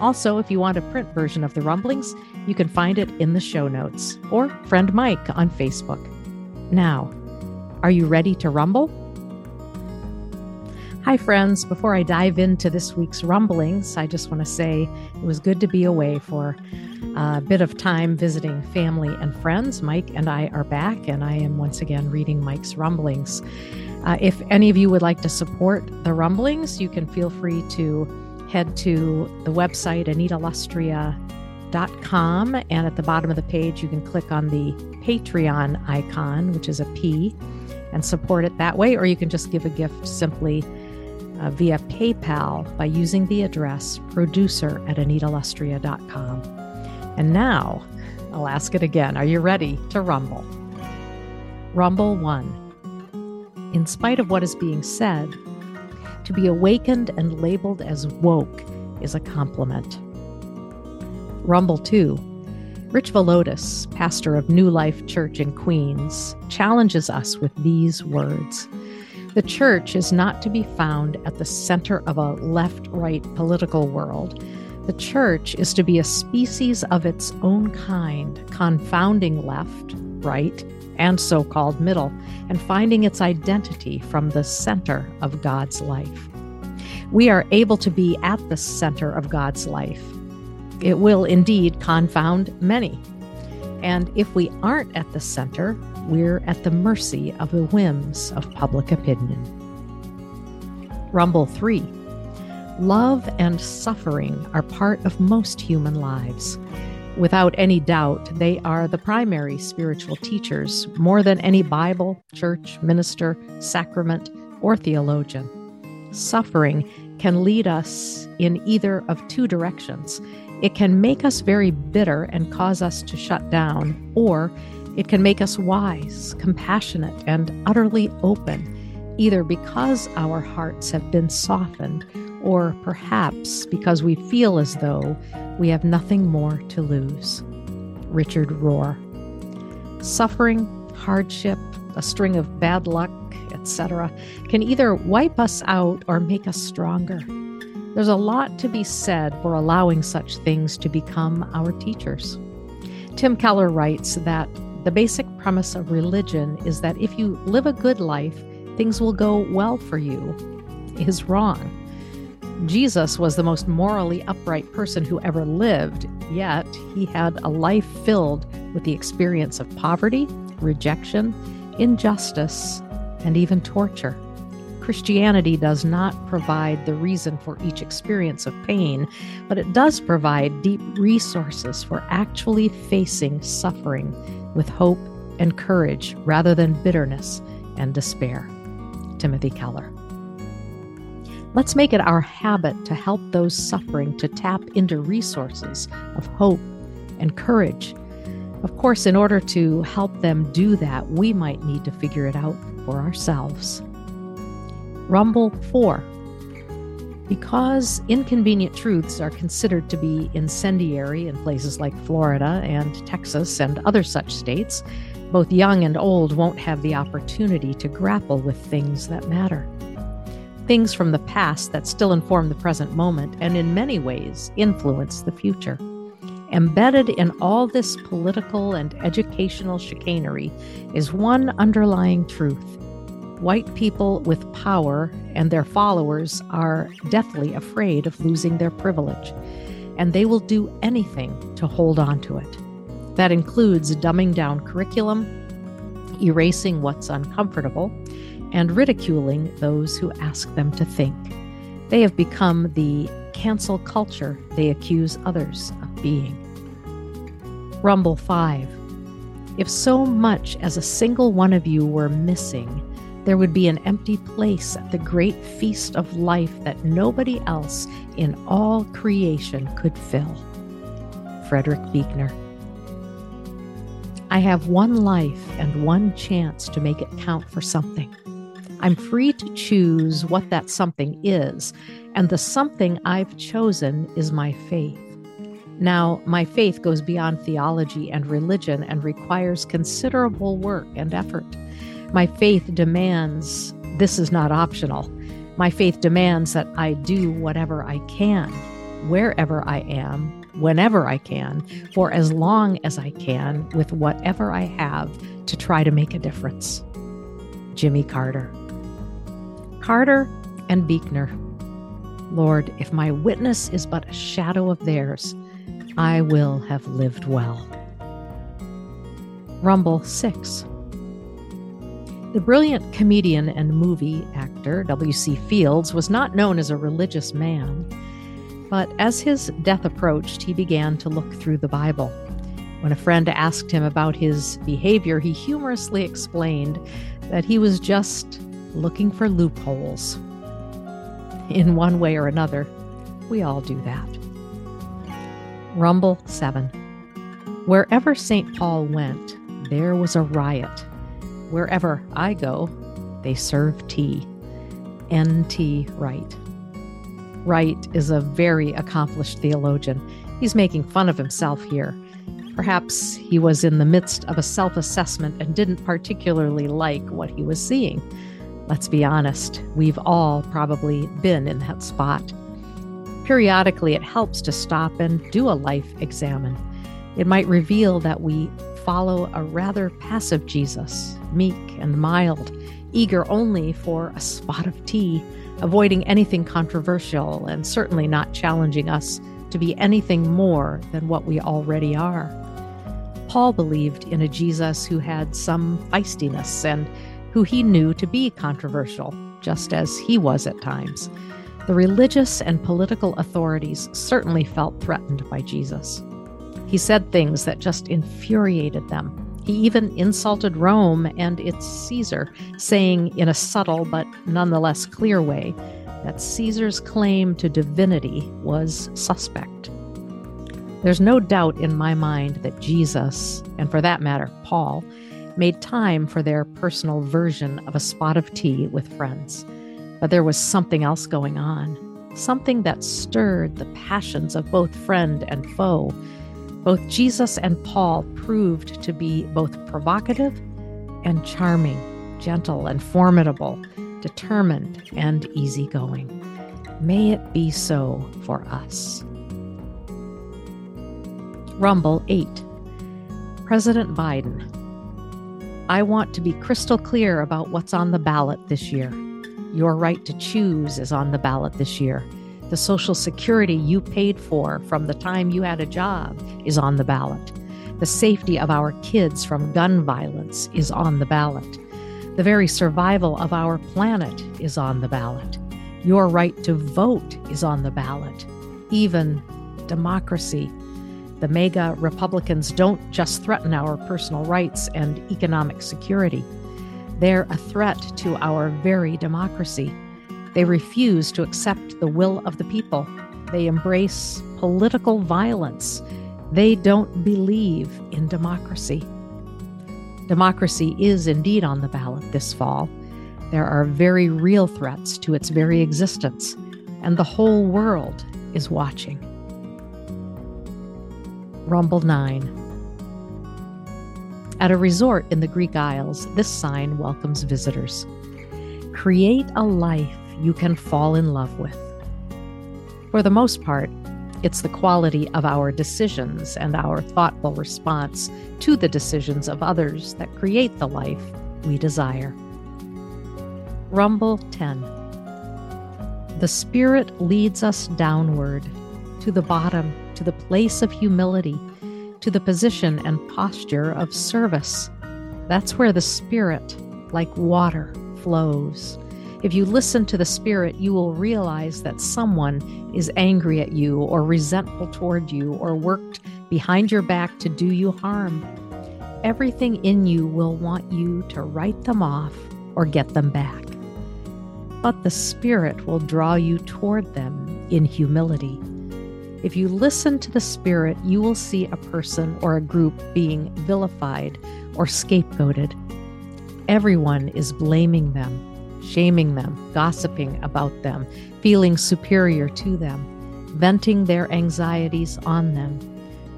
Also, if you want a print version of the rumblings, you can find it in the show notes or friend Mike on Facebook. Now, are you ready to rumble? Hi, friends. Before I dive into this week's rumblings, I just want to say it was good to be away for a bit of time visiting family and friends. Mike and I are back, and I am once again reading Mike's rumblings. Uh, if any of you would like to support the rumblings, you can feel free to head to the website anitalustrea.com and at the bottom of the page you can click on the Patreon icon, which is a P, and support it that way, or you can just give a gift simply uh, via PayPal by using the address producer at anitalustrea.com. And now I'll ask it again. Are you ready to rumble? Rumble 1. In spite of what is being said, to be awakened and labeled as woke is a compliment. Rumble 2. Rich Villodas, pastor of New Life Church in Queens, challenges us with these words. The church is not to be found at the center of a left right political world. The church is to be a species of its own kind, confounding left, right, and so called middle, and finding its identity from the center of God's life. We are able to be at the center of God's life. It will indeed confound many. And if we aren't at the center, we're at the mercy of the whims of public opinion. Rumble 3 Love and suffering are part of most human lives. Without any doubt, they are the primary spiritual teachers more than any Bible, church, minister, sacrament, or theologian. Suffering can lead us in either of two directions. It can make us very bitter and cause us to shut down, or it can make us wise, compassionate, and utterly open, either because our hearts have been softened or perhaps because we feel as though we have nothing more to lose. Richard Rohr. Suffering, hardship, a string of bad luck, etc., can either wipe us out or make us stronger. There's a lot to be said for allowing such things to become our teachers. Tim Keller writes that the basic premise of religion is that if you live a good life, things will go well for you, is wrong. Jesus was the most morally upright person who ever lived, yet he had a life filled with the experience of poverty, rejection, injustice, and even torture. Christianity does not provide the reason for each experience of pain, but it does provide deep resources for actually facing suffering with hope and courage rather than bitterness and despair. Timothy Keller. Let's make it our habit to help those suffering to tap into resources of hope and courage. Of course, in order to help them do that, we might need to figure it out for ourselves. Rumble 4. Because inconvenient truths are considered to be incendiary in places like Florida and Texas and other such states, both young and old won't have the opportunity to grapple with things that matter things from the past that still inform the present moment and in many ways influence the future. Embedded in all this political and educational chicanery is one underlying truth. White people with power and their followers are deathly afraid of losing their privilege, and they will do anything to hold on to it. That includes dumbing down curriculum, erasing what's uncomfortable, and ridiculing those who ask them to think. They have become the cancel culture they accuse others of being. Rumble 5. If so much as a single one of you were missing, there would be an empty place at the great feast of life that nobody else in all creation could fill. Frederick Buechner. I have one life and one chance to make it count for something. I'm free to choose what that something is, and the something I've chosen is my faith. Now, my faith goes beyond theology and religion and requires considerable work and effort. My faith demands this is not optional. My faith demands that I do whatever I can, wherever I am, whenever I can, for as long as I can, with whatever I have to try to make a difference. Jimmy Carter. Carter and Buechner. Lord, if my witness is but a shadow of theirs, I will have lived well. Rumble 6. The brilliant comedian and movie actor W.C. Fields was not known as a religious man, but as his death approached, he began to look through the Bible. When a friend asked him about his behavior, he humorously explained that he was just looking for loopholes. In one way or another, we all do that. Rumble 7. Wherever St. Paul went, there was a riot Wherever I go, they serve tea. N.T. Wright. Wright is a very accomplished theologian. He's making fun of himself here. Perhaps he was in the midst of a self assessment and didn't particularly like what he was seeing. Let's be honest, we've all probably been in that spot. Periodically, it helps to stop and do a life examine. It might reveal that we follow a rather passive Jesus, meek and mild, eager only for a spot of tea, avoiding anything controversial, and certainly not challenging us to be anything more than what we already are. Paul believed in a Jesus who had some feistiness and who he knew to be controversial, just as he was at times. The religious and political authorities certainly felt threatened by Jesus. He said things that just infuriated them. He even insulted Rome and its Caesar, saying in a subtle but nonetheless clear way that Caesar's claim to divinity was suspect. There's no doubt in my mind that Jesus, and for that matter, Paul, made time for their personal version of a spot of tea with friends. But there was something else going on, something that stirred the passions of both friend and foe both Jesus and Paul proved to be both provocative and charming, gentle and formidable, determined and easygoing. May it be so for us. Rumble 8 President Biden. I want to be crystal clear about what's on the ballot this year. Your right to choose is on the ballot this year. The Social Security you paid for from the time you had a job is on the ballot. The safety of our kids from gun violence is on the ballot. The very survival of our planet is on the ballot. Your right to vote is on the ballot. Even democracy. The MAGA Republicans don't just threaten our personal rights and economic security, they're a threat to our very democracy. They refuse to accept the will of the people. They embrace political violence. They don't believe in democracy. Democracy is indeed on the ballot this fall. There are very real threats to its very existence, and the whole world is watching. Rumble 9. At a resort in the Greek Isles, this sign welcomes visitors. Create a life you can fall in love with. For the most part, it's the quality of our decisions and our thoughtful response to the decisions of others that create the life we desire. Rumble 10 The Spirit leads us downward, to the bottom, to the place of humility, to the position and posture of service. That's where the Spirit, like water, flows. If you listen to the Spirit, you will realize that someone is angry at you or resentful toward you or worked behind your back to do you harm. Everything in you will want you to write them off or get them back. But the Spirit will draw you toward them in humility. If you listen to the Spirit, you will see a person or a group being vilified or scapegoated. Everyone is blaming them, shaming them, gossiping about them, feeling superior to them, venting their anxieties on them.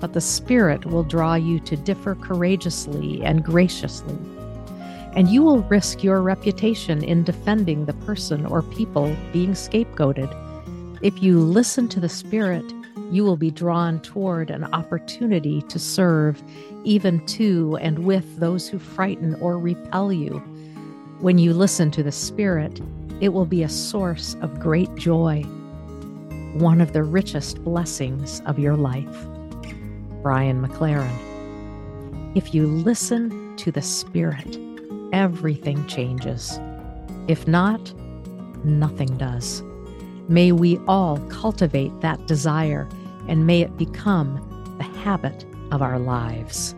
But the Spirit will draw you to differ courageously and graciously. And you will risk your reputation in defending the person or people being scapegoated. If you listen to the Spirit, you will be drawn toward an opportunity to serve even to and with those who frighten or repel you. When you listen to the Spirit, it will be a source of great joy, one of the richest blessings of your life. Brian McLaren. If you listen to the Spirit, everything changes. If not, nothing does. May we all cultivate that desire and may it become the habit of our lives.